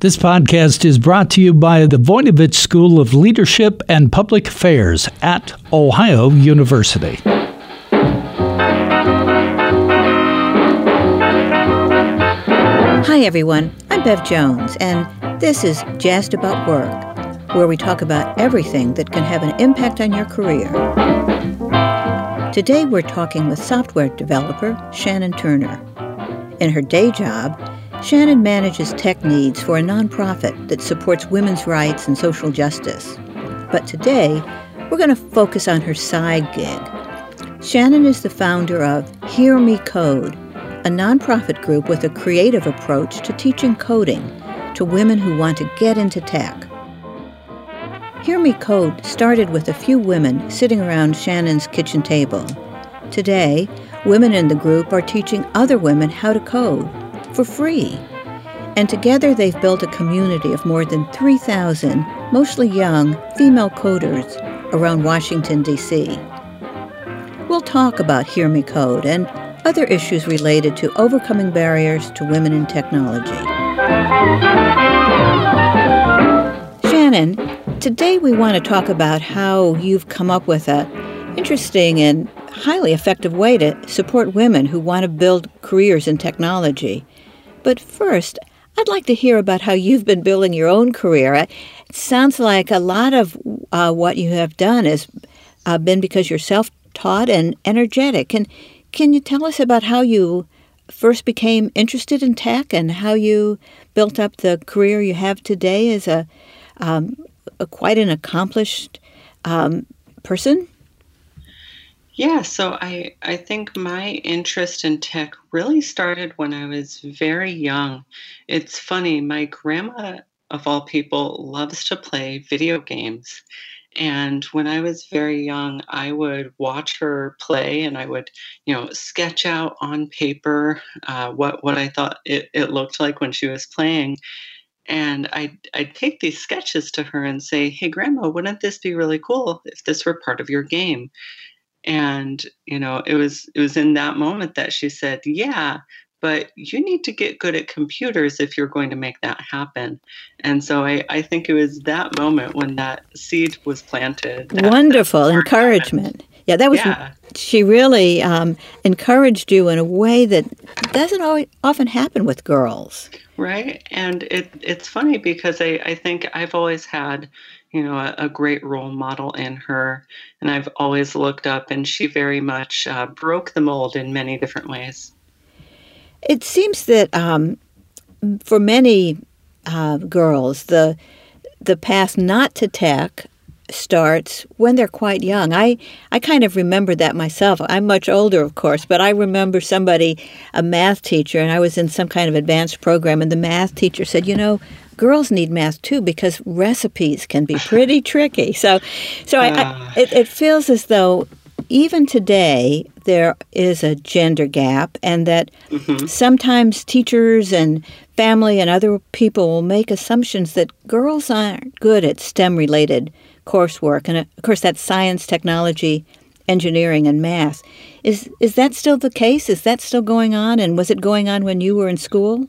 This podcast is brought to you by the Voinovich School of Leadership and Public Affairs at Ohio University. Hi, everyone. I'm Bev Jones, and this is Jazzed About Work, where we talk about everything that can have an impact on your career. Today, we're talking with software developer Shannon Turner. In her day job, Shannon manages tech needs for a nonprofit that supports women's rights and social justice. But today, we're going to focus on her side gig. Shannon is the founder of Hear Me Code, a nonprofit group with a creative approach to teaching coding to women who want to get into tech. Hear Me Code started with a few women sitting around Shannon's kitchen table. Today, women in the group are teaching other women how to code for free. And together they've built a community of more than 3,000, mostly young, female coders around Washington, D.C. We'll talk about Hear Me Code and other issues related to overcoming barriers to women in technology. Shannon, today we want to talk about how you've come up with an interesting and highly effective way to support women who want to build careers in technology. But first, I'd like to hear about how you've been building your own career. It sounds like a lot of uh, what you have done has uh, been because you're self taught and energetic. And can you tell us about how you first became interested in tech and how you built up the career you have today as a, um, a quite an accomplished um, person? Yeah, so I, I think my interest in tech really started when I was very young. It's funny, my grandma, of all people, loves to play video games. And when I was very young, I would watch her play and I would, you know, sketch out on paper uh, what, what I thought it, it looked like when she was playing. And I'd, I'd take these sketches to her and say, Hey, Grandma, wouldn't this be really cool if this were part of your game? And you know it was it was in that moment that she said yeah but you need to get good at computers if you're going to make that happen and so i, I think it was that moment when that seed was planted that, wonderful that encouragement happened. yeah that was yeah. she really um, encouraged you in a way that doesn't always, often happen with girls right and it, it's funny because I, I think i've always had you know, a, a, great role model in her. And I've always looked up, and she very much uh, broke the mold in many different ways. It seems that um, for many uh, girls, the the path not to tech starts when they're quite young. I, I kind of remember that myself. I'm much older, of course, but I remember somebody, a math teacher, and I was in some kind of advanced program, and the math teacher said, You know, girls need math too because recipes can be pretty tricky. So, so I, I, ah. it, it feels as though even today there is a gender gap, and that mm-hmm. sometimes teachers and family and other people will make assumptions that girls aren't good at STEM related coursework, and of course that's science, technology, engineering, and math. Is is that still the case? Is that still going on? And was it going on when you were in school?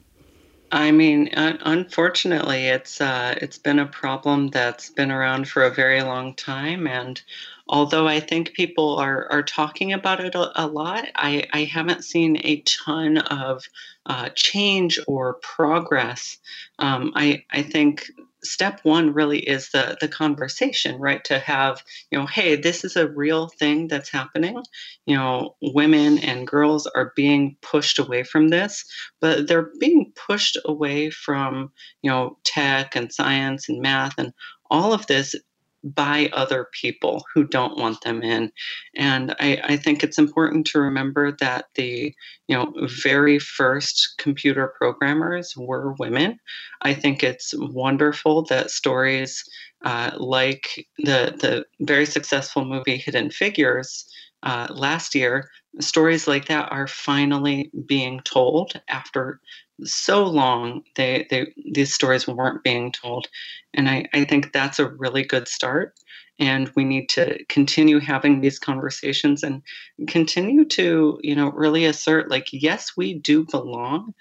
I mean, unfortunately, it's uh, it's been a problem that's been around for a very long time, and although I think people are are talking about it a, a lot, I, I haven't seen a ton of uh, change or progress. Um, I I think step one really is the the conversation right? To have you know hey this is a real thing that's happening. You know women and girls are being pushed away from this but they're being pushed away from you know tech and science and math and all of this by other people who don't want them in. And I, I, think it's important to remember that the you know very first computer programmers were women. I think it's wonderful that stories uh, like the the very successful movie Hidden Figures uh, last year, stories like that are finally being told after so long they, they these stories weren't being told and I, I think that's a really good start and we need to continue having these conversations and continue to you know really assert like yes we do belong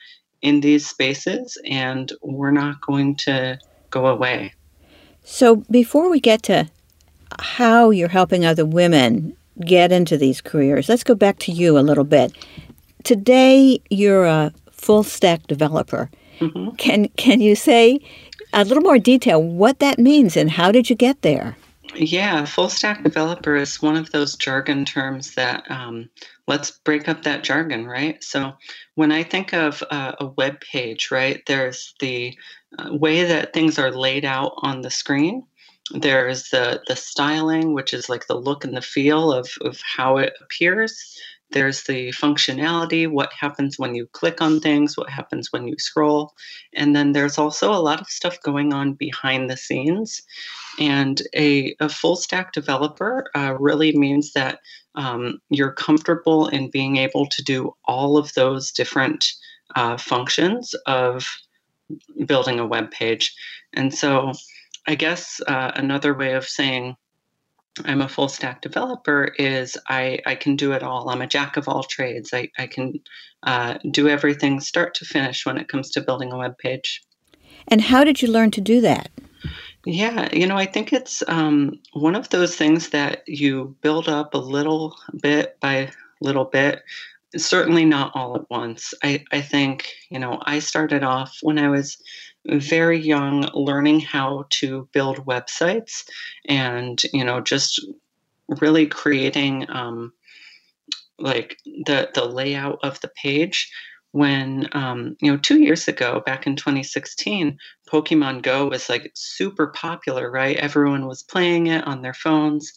in these spaces, and we're not going to go away. So, before we get to how you're helping other women get into these careers, let's go back to you a little bit. Today, you're a full stack developer. Mm-hmm. Can can you say a little more detail what that means and how did you get there? Yeah, full stack developer is one of those jargon terms that um, let's break up that jargon, right? So when I think of uh, a web page, right, there's the uh, way that things are laid out on the screen. There's the the styling, which is like the look and the feel of, of how it appears. There's the functionality, what happens when you click on things, what happens when you scroll. And then there's also a lot of stuff going on behind the scenes. And a, a full stack developer uh, really means that um, you're comfortable in being able to do all of those different uh, functions of building a web page. And so I guess uh, another way of saying I'm a full stack developer is I, I can do it all. I'm a jack of all trades. I, I can uh, do everything start to finish when it comes to building a web page. And how did you learn to do that? Yeah, you know, I think it's um, one of those things that you build up a little bit by little bit. Certainly not all at once. I, I think, you know, I started off when I was very young learning how to build websites and you know just really creating um, like the the layout of the page. When um, you know two years ago back in 2016 pokemon go was like super popular right? Everyone was playing it on their phones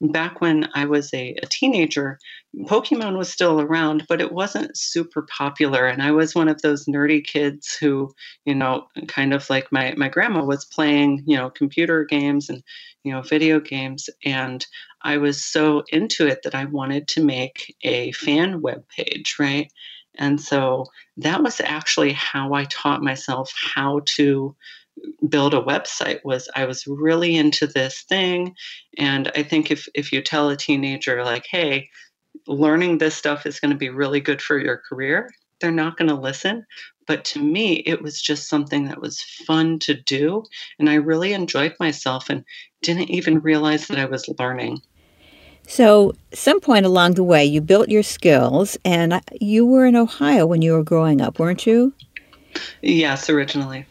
back when I was a, a, teenager, Pokemon was still around, but it wasn't super popular. And I was one of those nerdy kids who, you know, kind of like my, my grandma was playing, you know, computer games and, you know, video games. And I was so into it that I wanted to make a fan web page, right? And so that was actually how I taught myself how to build a website was I was really into this thing. And I think if, if you tell a teenager, like, hey, learning this stuff is going to be really good for your career, they're not going to listen. But to me, it was just something that was fun to do. And I really enjoyed myself and didn't even realize that I was learning. So, some point along the way, you built your skills, and uh, you were in Ohio when you were growing up, weren't you? Yes, originally.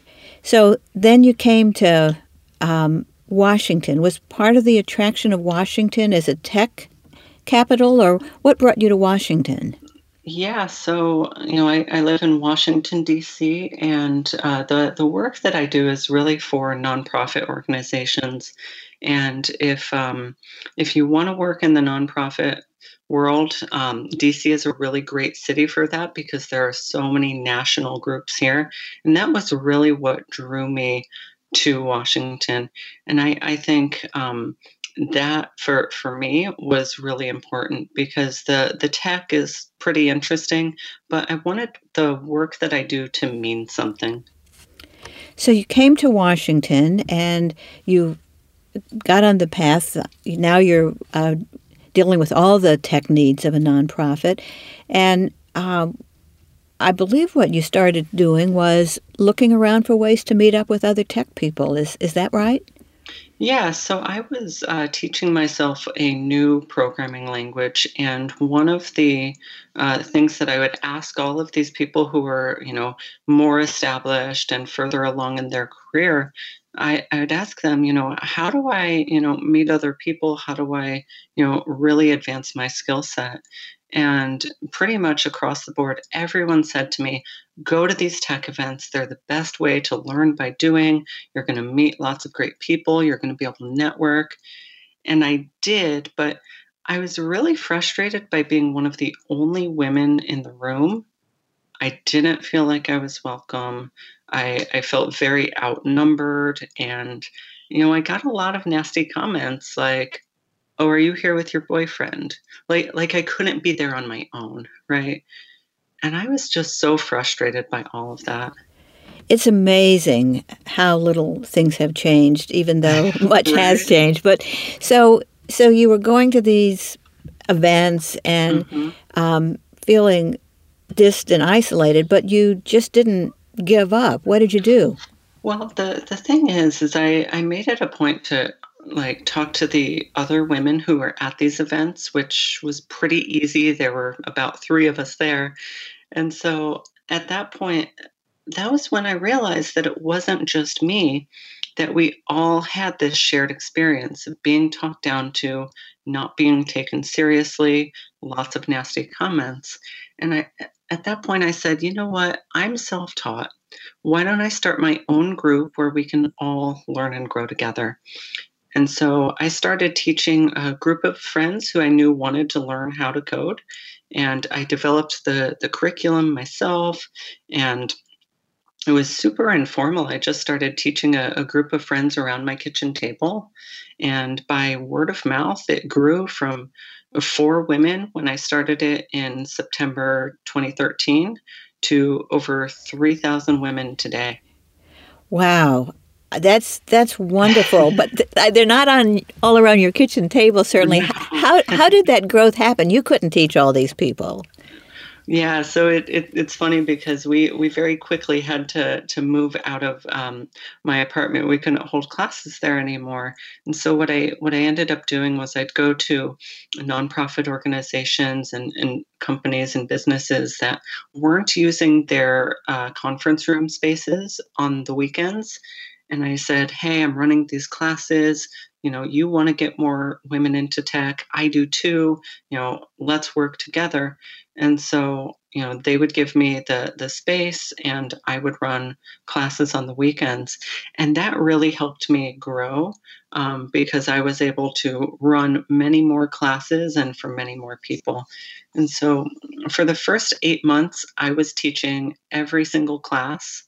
So then you came to um, Washington. Was part of the attraction of Washington as a tech capital, or what brought you to Washington? Yeah, so you know, I, I live in Washington D.C., and uh, the the work that I do is really for nonprofit organizations. And if um, if you want to work in the nonprofit world. Um, DC is a really great city for that because there are so many national groups here. And that was really what drew me to Washington. And I, I think um, that for, for me was really important because the, the tech is pretty interesting, but I wanted the work that I do to mean something. So you came to Washington and you got on the path. Now you're uh, dealing with all the tech needs of a nonprofit. And um, I believe what you started doing was looking around for ways to meet up with other tech people. Is is that right? Yeah, so I was uh, teaching myself a new programming language, and one of the uh, things that I would ask all of these people who were, you know, more established and further along in their career I, I would ask them, you know, how do I, you know, meet other people? How do I, you know, really advance my skill set? And pretty much across the board, everyone said to me, go to these tech events. They're the best way to learn by doing. You're going to meet lots of great people. You're going to be able to network. And I did, but I was really frustrated by being one of the only women in the room. I didn't feel like I was welcome. I, I felt very outnumbered. And, you know, I got a lot of nasty comments like, oh, are you here with your boyfriend? Like, like I couldn't be there on my own, right? And I was just so frustrated by all of that. It's amazing how little things have changed, even though much right. has changed. But so, so you were going to these events and mm-hmm. um, feeling distant, isolated, but you just didn't give up. What did you do? Well, the the thing is, is I I made it a point to like talk to the other women who were at these events, which was pretty easy. There were about three of us there, and so at that point, that was when I realized that it wasn't just me, that we all had this shared experience of being talked down to, not being taken seriously, lots of nasty comments. And I, at that point, I said, you know what? I'm self taught. Why don't I start my own group where we can all learn and grow together? And so I started teaching a group of friends who I knew wanted to learn how to code. And I developed the, the curriculum myself and it was super informal. I just started teaching a, a, group of friends around my kitchen table. And by word of mouth, it grew from four women when I started it in September 2013 to over 3,000 women today. Wow. That's that's wonderful, but th- they're not on all around your kitchen table. Certainly, how how did that growth happen? You couldn't teach all these people. Yeah, so it, it, it's funny because we, we very quickly had to to move out of um, my apartment. We couldn't hold classes there anymore, and so what I what I ended up doing was I'd go to nonprofit organizations and, and companies and businesses that weren't using their uh, conference room spaces on the weekends, and I said, "Hey, I'm running these classes. You know you want to get more women into tech. I do too. You know let's work together. And so you know they would give me the the space and i would run classes on the weekends. And that really helped me grow um, because i was able to run many more classes and for many more people. And so for the first eight months i was teaching every single class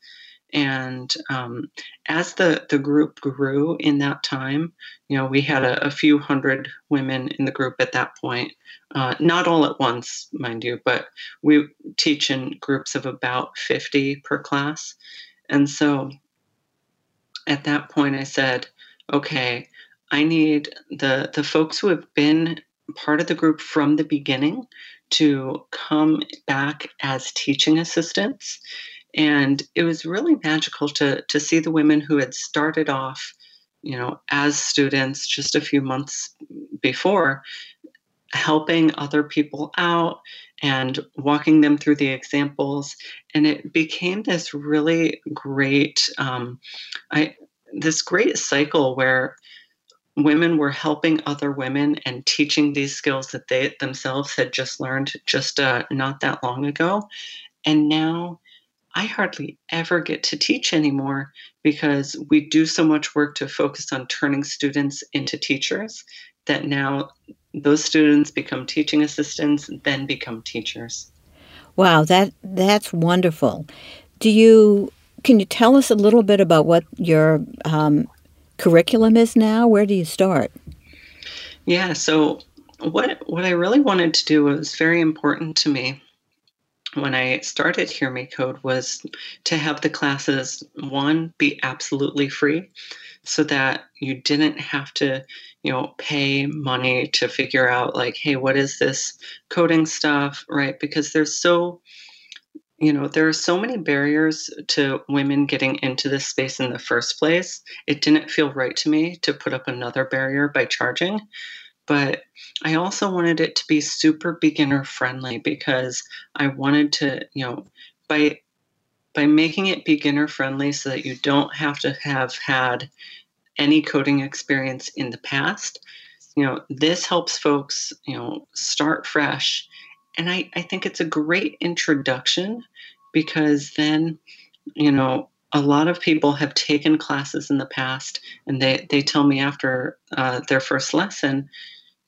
and um, as the, the group grew in that time, you know, we had a, a few hundred women in the group at that point. Uh, not all at once, mind you, but we teach in groups of about 50 per class. And so at that point, I said, okay, I need the, the folks who have been part of the group from the beginning to come back as teaching assistants and it was really magical to to see the women who had started off you know as students just a few months before helping other people out and walking them through the examples. And it became this really great um, I, this great cycle where women were helping other women and teaching these skills that they themselves had just learned just uh, not that long ago. And now I hardly ever get to teach anymore because we do so much work to focus on turning students into teachers that now those students become teaching assistants, then become teachers. Wow, that that's wonderful. Do you can you tell us a little bit about what your um, curriculum is now? Where do you start? Yeah, so what what I really wanted to do was very important to me when I started Hear Me Code was to have the classes, one, be absolutely free so that you didn't have to, you know, pay money to figure out, like, hey, what is this coding stuff, right? Because there's so, you know, there are so many barriers to women getting into this space in the first place. It didn't feel right to me to put up another barrier by charging but I also wanted it to be super beginner friendly because I wanted to, you know, by by making it beginner friendly so that you don't have to have had any coding experience in the past. You know, this helps folks, you know, start fresh. And I, I think it's a great introduction because then, you know, a lot of people have taken classes in the past and they, they tell me after uh, their first lesson,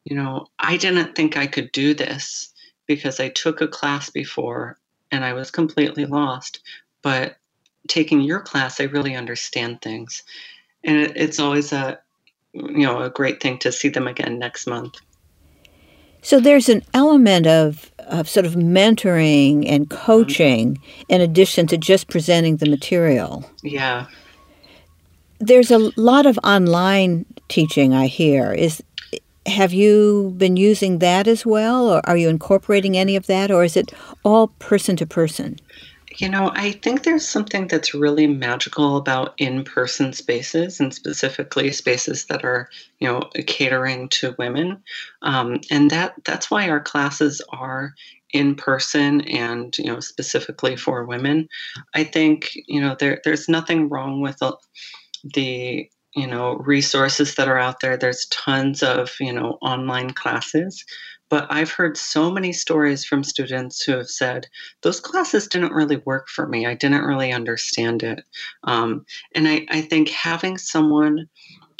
you know, I didn't think I could do this because I took a class before and I was completely lost. But taking your class, I really understand things. And it, it's always a, you know, a great thing to see them again next month. So there's an element of, of sort of mentoring and coaching mm-hmm. in addition to just presenting the material. Yeah. There's a lot of online teaching I hear. Is have you been using that as well, or are you incorporating any of that, or is it all person to person? You know, I think there's something that's really magical about in-person spaces, and specifically spaces that are, you know, catering to women, um, and that that's why our classes are in person and you know specifically for women. I think you know there there's nothing wrong with the you know resources that are out there. There's tons of you know online classes. But i've heard so many stories from students who have said those classes didn't really work for me. I didn't really understand it. Um, and I, I think having someone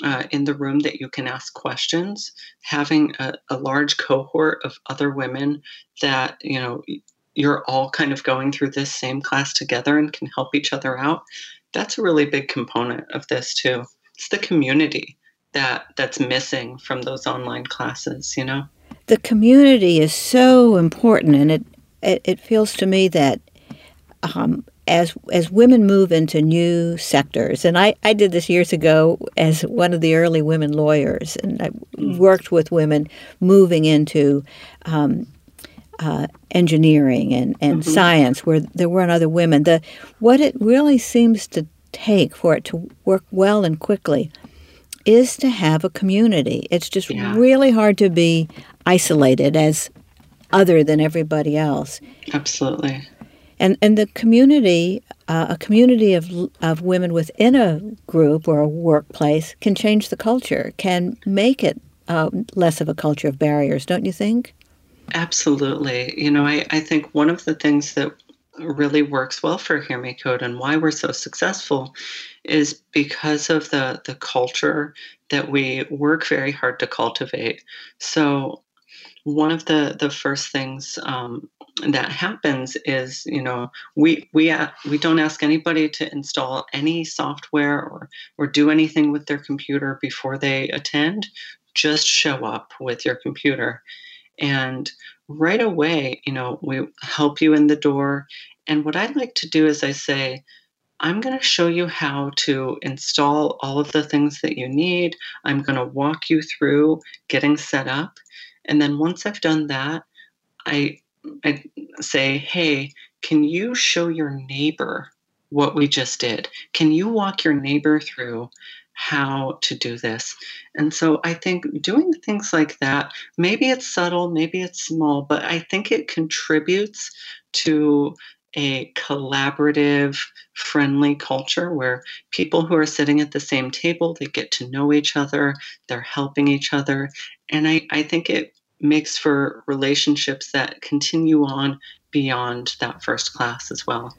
uh, in the room that you can ask questions having a, a large cohort of other women that you know you're all kind of going through this same class together and can help each other out that's a really big component of this too it's the community that that's missing from those online classes you know the community is so important and it it, it feels to me that um, as as women move into new sectors, and I, I did this years ago as one of the early women lawyers, and I mm. worked with women moving into um, uh, engineering and, and mm-hmm. science where there weren't other women. The what it really seems to take for it to work well and quickly is to have a community. It's just yeah. really hard to be isolated as other than everybody else. Absolutely. And and the community, uh, a community of of women within a group or a workplace, can change the culture, can make it uh, less of a culture of barriers, don't you think? Absolutely. You know, I, I think one of the things that really works well for Hear Me Code and why we're so successful is because of the the culture that we work very hard to cultivate. So one of the the first things um, that happens is you know we we uh, we don't ask anybody to install any software or or do anything with their computer before they attend just show up with your computer and right away you know we help you in the door and what i like to do is i say I'm going to show you how to install all of the things that you need. I'm going to walk you through getting set up. And then once I've done that, I, I say, hey, can you show your neighbor what we just did? Can you walk your neighbor through how to do this? And so I think doing things like that, maybe it's subtle, maybe it's small, but I think it contributes to a collaborative, friendly culture where people who are sitting at the same table, they get to know each other, they're helping each other. And I, I think it makes for relationships that continue on beyond that first class as well.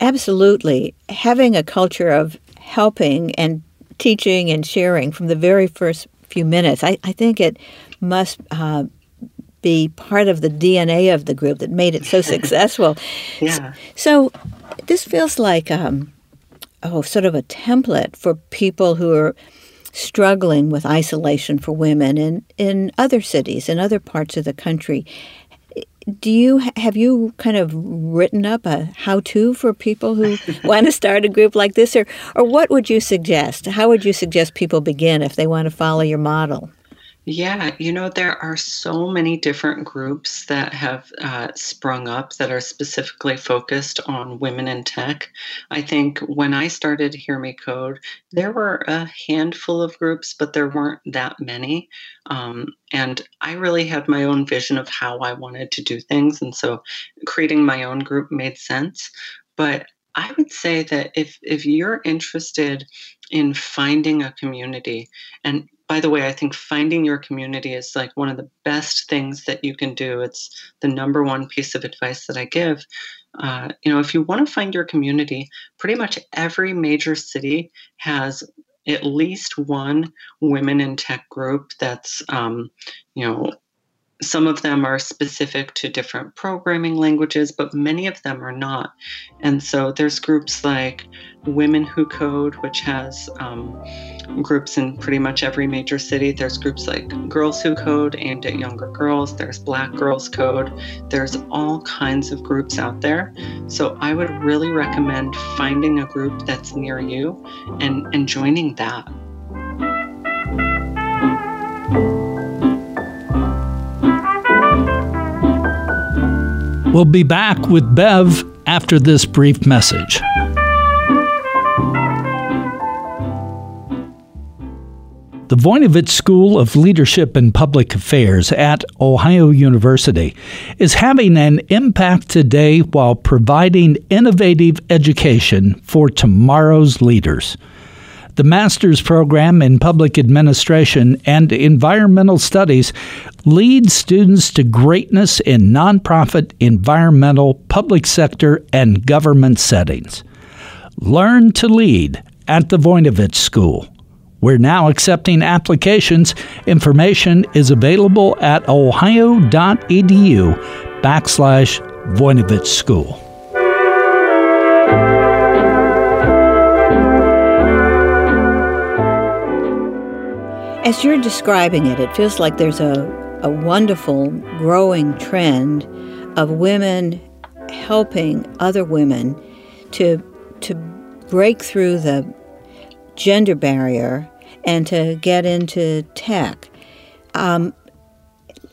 Absolutely. Having a culture of helping and teaching and sharing from the very first few minutes, I, I think it must uh, be part of the DNA of the group that made it so successful. yeah. So, this feels like um, oh, sort of a template for people who are struggling with isolation for women in, in other cities, in other parts of the country. Do you have you kind of written up a how-to for people who want to start a group like this, or or what would you suggest? How would you suggest people begin if they want to follow your model? Yeah, you know, there are so many different groups that have uh, sprung up that are specifically focused on women in tech. I think when I started Hear Me Code, there were a handful of groups, but there weren't that many. Um, and I really had my own vision of how I wanted to do things. And so creating my own group made sense. But I would say that if if you're interested in finding a community and by the way, I think finding your community is like one of the best things that you can do. It's the number one piece of advice that I give. Uh, you know, if you want to find your community, pretty much every major city has at least one women in tech group that's, um, you know, some of them are specific to different programming languages, but many of them are not. And so there's groups like Women Who Code, which has um, groups in pretty much every major city. There's groups like Girls Who Code aimed at younger girls. There's Black Girls Code. There's all kinds of groups out there. So I would really recommend finding a group that's near you and, and joining that. We'll be back with Bev after this brief message. The Voinovich School of Leadership and Public Affairs at Ohio University is having an impact today while providing innovative education for tomorrow's leaders. The master's program in public administration and environmental studies leads students to greatness in nonprofit, environmental, public sector, and government settings. Learn to lead at the Voinovich School. We're now accepting applications. Information is available at ohio.edu backslash Voinovich School. As you're describing it, it feels like there's a, a wonderful growing trend of women helping other women to to break through the gender barrier and to get into tech. Um,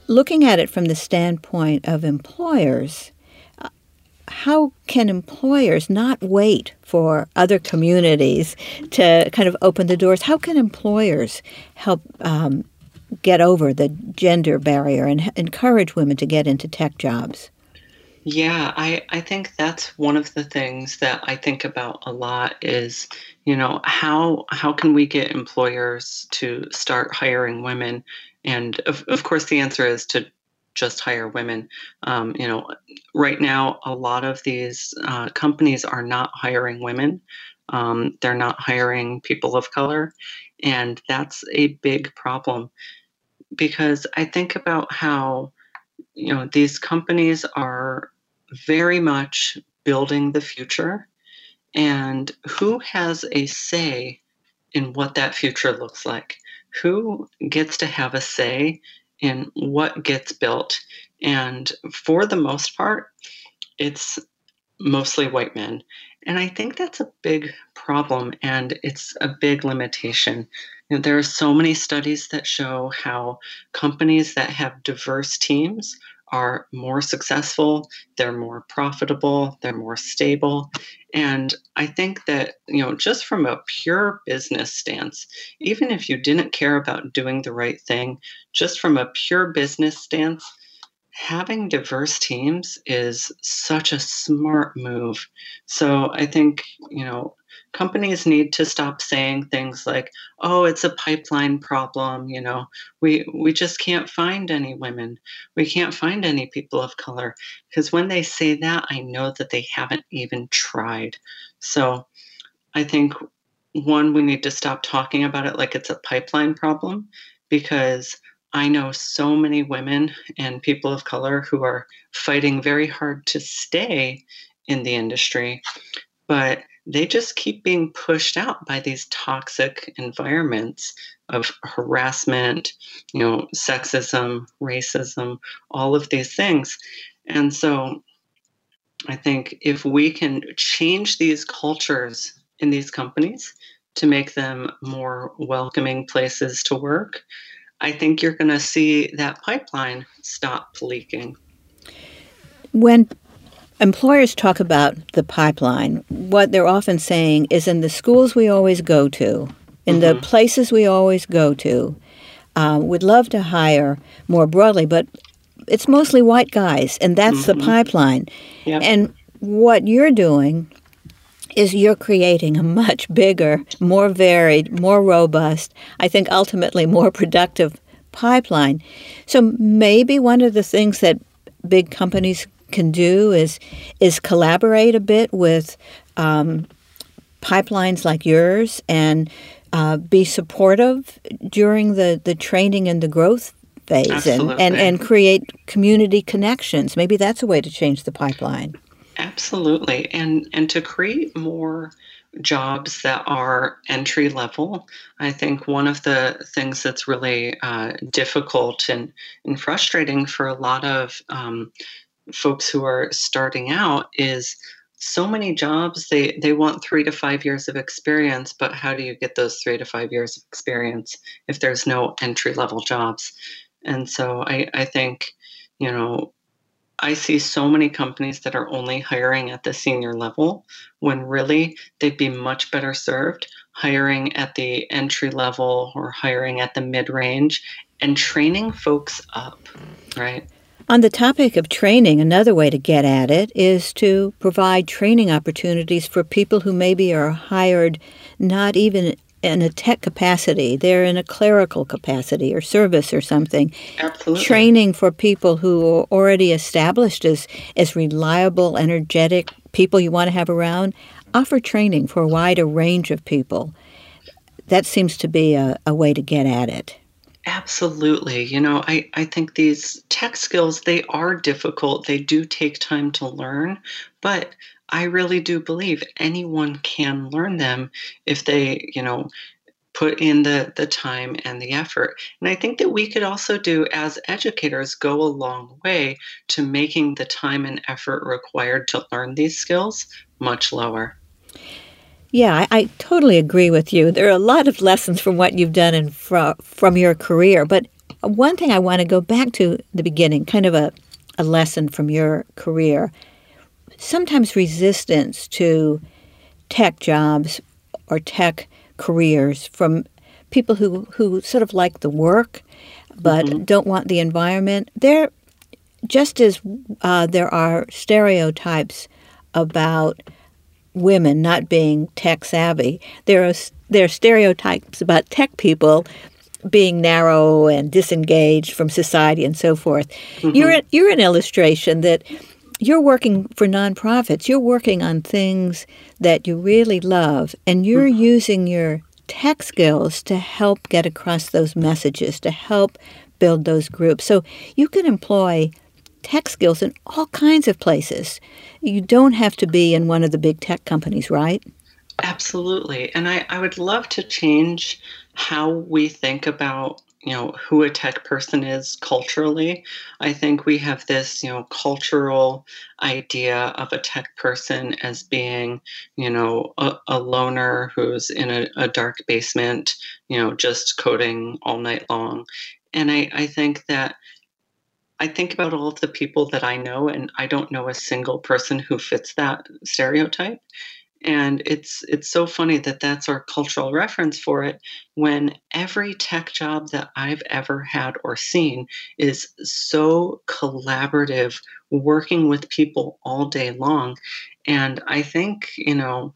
looking at it from the standpoint of employers, how can employers not wait for other communities to kind of open the doors? How can employers help um, get over the gender barrier and h- encourage women to get into tech jobs? Yeah, I, I think that's one of the things that I think about a lot is, you know, how how can we get employers to start hiring women? And of, of course the answer is to just hire women. Um, you know, right now a lot of these uh, companies are not hiring women. Um, they're not hiring people of color, and that's a big problem because I think about how you know these companies are very much building the future and who has a say in what that future looks like who gets to have a say in what gets built. And for the most part it's mostly white men. And i think that's a big problem and it's a big limitation. You know, there are so many studies that show how companies that have diverse teams are more successful, they're more profitable, they're more stable. And I think that, you know, just from a pure business stance, even if you didn't care about doing the right thing, just from a pure business stance, having diverse teams is such a smart move. So I think, you know, companies need to stop saying things like oh it's a pipeline problem you know. We we just can't find any women. We can't find any people of color. Because when they say that i know that they haven't even tried. So i think one we need to stop talking about it like it's a pipeline problem because I know so many women and people of color who are fighting very hard to stay in the industry, but they just keep being pushed out by these toxic environments of harassment, you know, sexism, racism, all of these things. And so I think if we can change these cultures in these companies to make them more welcoming places to work, I think you're going to see that pipeline stop leaking. When employers talk about the pipeline, what they're often saying is in the schools we always go to, in mm-hmm. the places we always go to, uh, we'd love to hire more broadly, but it's mostly white guys, and that's mm-hmm. the pipeline. Yep. And what you're doing is you're creating a much bigger, more varied, more robust, I think ultimately more productive pipeline. So maybe one of the things that big companies can do is is collaborate a bit with um, pipelines like yours and uh, be supportive during the, the training and the growth phase and, and, and create community connections. Maybe that's a way to change the pipeline. Absolutely. And and to create more jobs that are entry level. I think one of the things that's really uh, difficult and, and frustrating for a lot of um, folks who are starting out is so many jobs they they want three to five years of experience but how do you get those three to five years of experience if there's no entry level jobs and so i i think you know I see so many companies that are only hiring at the senior level when really they'd be much better served hiring at the entry level or hiring at the mid range and training folks up, right? On the topic of training, another way to get at it is to provide training opportunities for people who maybe are hired not even in a tech capacity, they're in a clerical capacity or service or something. Absolutely. Training for people who are already established as, as reliable, energetic people you want to have around. Offer training for a wider range of people. That seems to be a, a way to get at it. Absolutely. You know, I, I think these tech skills, they are difficult. They do take time to learn, but I really do believe anyone can learn them if they, you know, put in the the time and the effort. And I think that we could also do as educators go a long way to making the time and effort required to learn these skills much lower. Yeah, I, I totally agree with you. There are a lot of lessons from what you've done and from from your career, but one thing I want to go back to the beginning, kind of a, a lesson from your career sometimes resistance to tech jobs or tech careers from people who, who sort of like the work but mm-hmm. don't want the environment. There, just as uh, there are stereotypes about women not being tech savvy, there are there are stereotypes about tech people being narrow and disengaged from society and so forth. Mm-hmm. You're you're an illustration that you're working for nonprofits. You're working on things that you really love, and you're mm-hmm. using your tech skills to help get across those messages, to help build those groups. So you can employ tech skills in all kinds of places. You don't have to be in one of the big tech companies, right? Absolutely. And I, I would love to change how we think about you know who a tech person is culturally i think we have this you know cultural idea of a tech person as being you know a, a loner who's in a, a, dark basement you know just coding all night long and i i think that I think about all of the people that I know, and I don't know a single person who fits that stereotype. And it's it's so funny that that's our cultural reference for it when every tech job that i've ever had or seen is so collaborative working with people all day long. And i think you know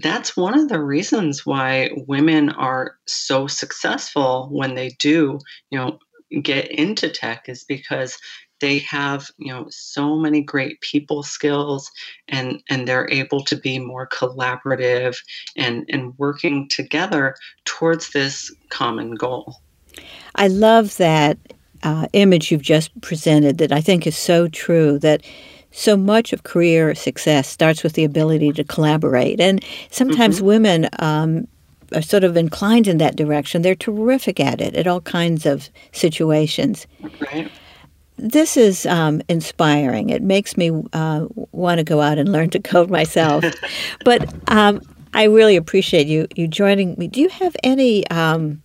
that's one of the reasons why women are so successful when they do you know get into tech is because they have you know so many great people skills and and they're able to be more collaborative and and working together towards this common goal i love that uh, image you've just presented that i think is so true that so much of career success starts with the ability to collaborate and sometimes mm-hmm. women um, are sort of inclined in that direction they're terrific at it at all kinds of situations right this is um, inspiring. It makes me uh, want to go out and learn to code myself. but um, I really appreciate you you joining me. Do you have any um,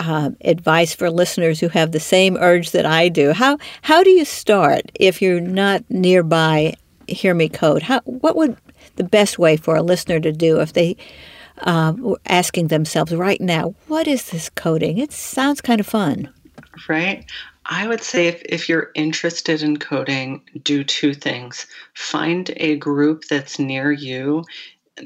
uh, advice for listeners who have the same urge that I do? How how do you start if you're not nearby? Hear me code. How what would the best way for a listener to do if they uh, asking themselves right now, what is this coding? It sounds kind of fun. Right. I would say if, if you're interested in coding, do two things. Find a group that's near you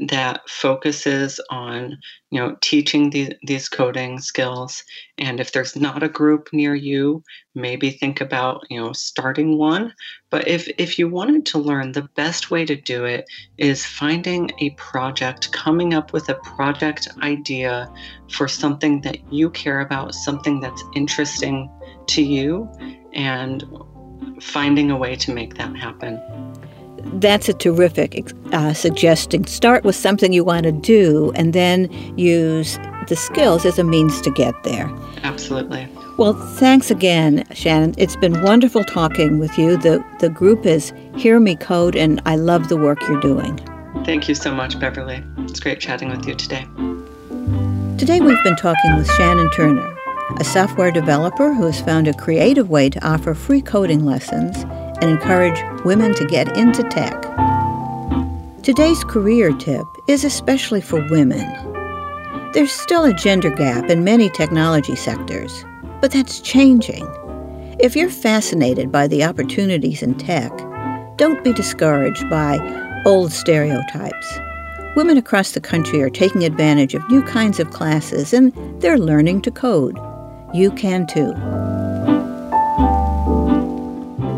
that focuses on you know teaching the, these coding skills and if there's not a group near you maybe think about you know starting one but if if you wanted to learn the best way to do it is finding a project coming up with a project idea for something that you care about something that's interesting to you and finding a way to make that happen. That's a terrific uh, suggestion. Start with something you want to do and then use the skills as a means to get there. Absolutely. Well, thanks again, Shannon. It's been wonderful talking with you. The, the group is Hear Me Code, and I love the work you're doing. Thank you so much, Beverly. It's great chatting with you today. Today, we've been talking with Shannon Turner a software developer who has found a creative way to offer free coding lessons and encourage women to get into tech. Today's career tip is especially for women. There's still a gender gap in many technology sectors, but that's changing. If you're fascinated by the opportunities in tech, don't be discouraged by old stereotypes. Women across the country are taking advantage of new kinds of classes and they're learning to code. You can too.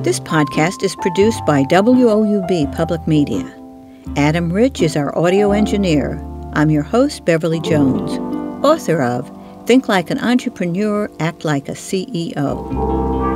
This podcast is produced by WOUB Public Media. Adam Rich is our audio engineer. I'm your host, Beverly Jones, author of Think Like an Entrepreneur, Act Like a CEO.